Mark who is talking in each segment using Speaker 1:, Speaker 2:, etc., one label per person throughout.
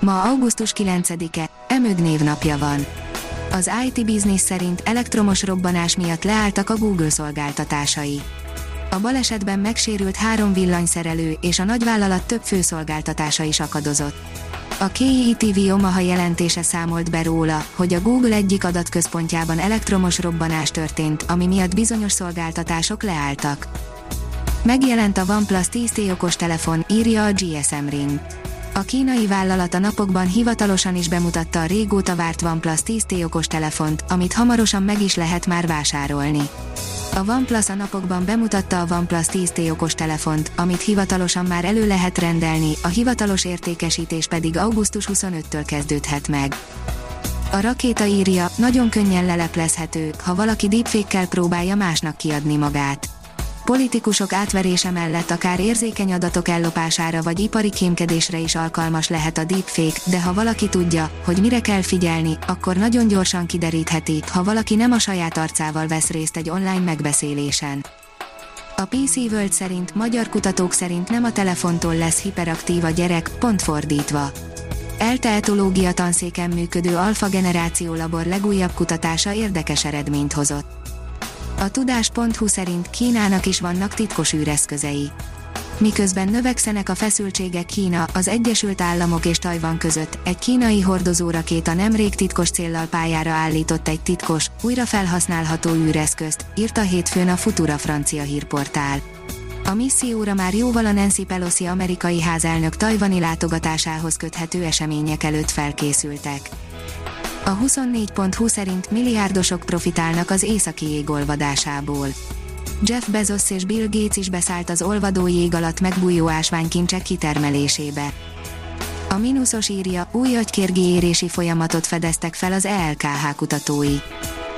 Speaker 1: Ma augusztus 9-e, Emög névnapja van. Az IT Business szerint elektromos robbanás miatt leálltak a Google szolgáltatásai. A balesetben megsérült három villanyszerelő és a nagyvállalat több főszolgáltatása is akadozott. A KITV Omaha jelentése számolt be róla, hogy a Google egyik adatközpontjában elektromos robbanás történt, ami miatt bizonyos szolgáltatások leálltak. Megjelent a OnePlus 10T okos telefon, írja a GSM Ring. A kínai vállalat a napokban hivatalosan is bemutatta a régóta várt OnePlus 10T okos telefont, amit hamarosan meg is lehet már vásárolni. A OnePlus a napokban bemutatta a OnePlus 10T okos telefont, amit hivatalosan már elő lehet rendelni, a hivatalos értékesítés pedig augusztus 25-től kezdődhet meg. A rakéta írja, nagyon könnyen leleplezhető, ha valaki deepfake próbálja másnak kiadni magát politikusok átverése mellett akár érzékeny adatok ellopására vagy ipari kémkedésre is alkalmas lehet a deepfake, de ha valaki tudja, hogy mire kell figyelni, akkor nagyon gyorsan kiderítheti, ha valaki nem a saját arcával vesz részt egy online megbeszélésen. A PC World szerint, magyar kutatók szerint nem a telefontól lesz hiperaktív a gyerek, pont fordítva. ELTE tanszéken működő alfa generáció labor legújabb kutatása érdekes eredményt hozott. A tudás.hu szerint Kínának is vannak titkos űreszközei. Miközben növekszenek a feszültségek Kína, az Egyesült Államok és Tajvan között, egy kínai hordozórakéta nemrég titkos céllal pályára állított egy titkos, újra felhasználható űreszközt, írta hétfőn a Futura francia hírportál. A misszióra már jóval a Nancy Pelosi amerikai házelnök tajvani látogatásához köthető események előtt felkészültek. A 24.20 szerint milliárdosok profitálnak az északi jég olvadásából. Jeff Bezos és Bill Gates is beszállt az olvadó jég alatt megbújó ásványkincsek kitermelésébe. A mínuszos írja, új agykérgéérési folyamatot fedeztek fel az ELKH kutatói.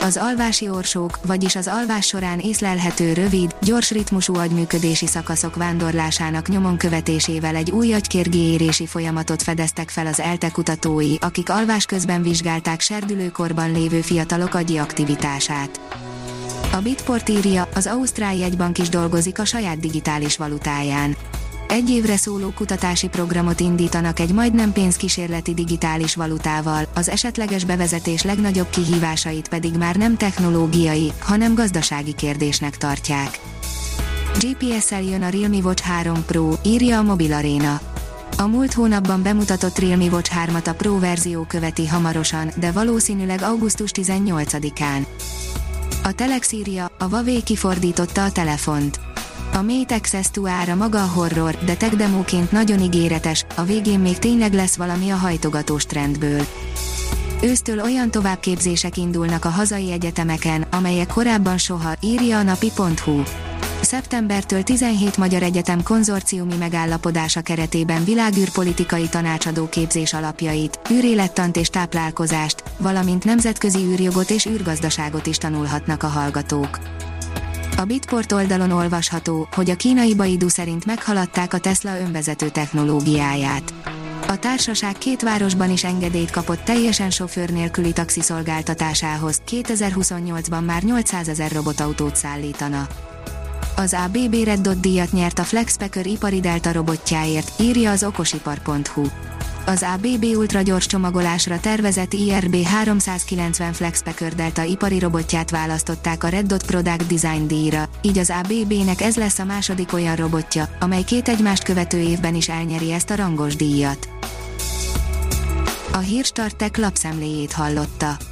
Speaker 1: Az alvási orsók, vagyis az alvás során észlelhető rövid, gyors ritmusú agyműködési szakaszok vándorlásának nyomon követésével egy új agykérgéérési folyamatot fedeztek fel az ELTE kutatói, akik alvás közben vizsgálták serdülőkorban lévő fiatalok agyi aktivitását. A Bitport írja, az Ausztrál jegybank is dolgozik a saját digitális valutáján egy évre szóló kutatási programot indítanak egy majdnem pénzkísérleti digitális valutával, az esetleges bevezetés legnagyobb kihívásait pedig már nem technológiai, hanem gazdasági kérdésnek tartják. GPS-el jön a Realme Watch 3 Pro, írja a Mobil Arena. A múlt hónapban bemutatott Realme Watch 3-at a Pro verzió követi hamarosan, de valószínűleg augusztus 18-án. A Telex írja, a Huawei kifordította a telefont. A Mate Access ára maga a horror, de tech demóként nagyon ígéretes, a végén még tényleg lesz valami a hajtogatós trendből. Ősztől olyan továbbképzések indulnak a hazai egyetemeken, amelyek korábban soha, írja a napi.hu. Szeptembertől 17 magyar egyetem konzorciumi megállapodása keretében világűrpolitikai tanácsadó képzés alapjait, űrélettant és táplálkozást, valamint nemzetközi űrjogot és űrgazdaságot is tanulhatnak a hallgatók. A Bitport oldalon olvasható, hogy a kínai Baidu szerint meghaladták a Tesla önvezető technológiáját. A társaság két városban is engedélyt kapott teljesen sofőr nélküli taxi szolgáltatásához, 2028-ban már 800 ezer robotautót szállítana. Az ABB Red Dot díjat nyert a Flexpacker ipari delta robotjáért, írja az okosipar.hu. Az ABB ultragyors csomagolásra tervezett IRB 390 FlexPacker Delta ipari robotját választották a Red Dot Product Design díjra, így az ABB-nek ez lesz a második olyan robotja, amely két egymást követő évben is elnyeri ezt a rangos díjat. A Hírstartek lapszemléjét hallotta.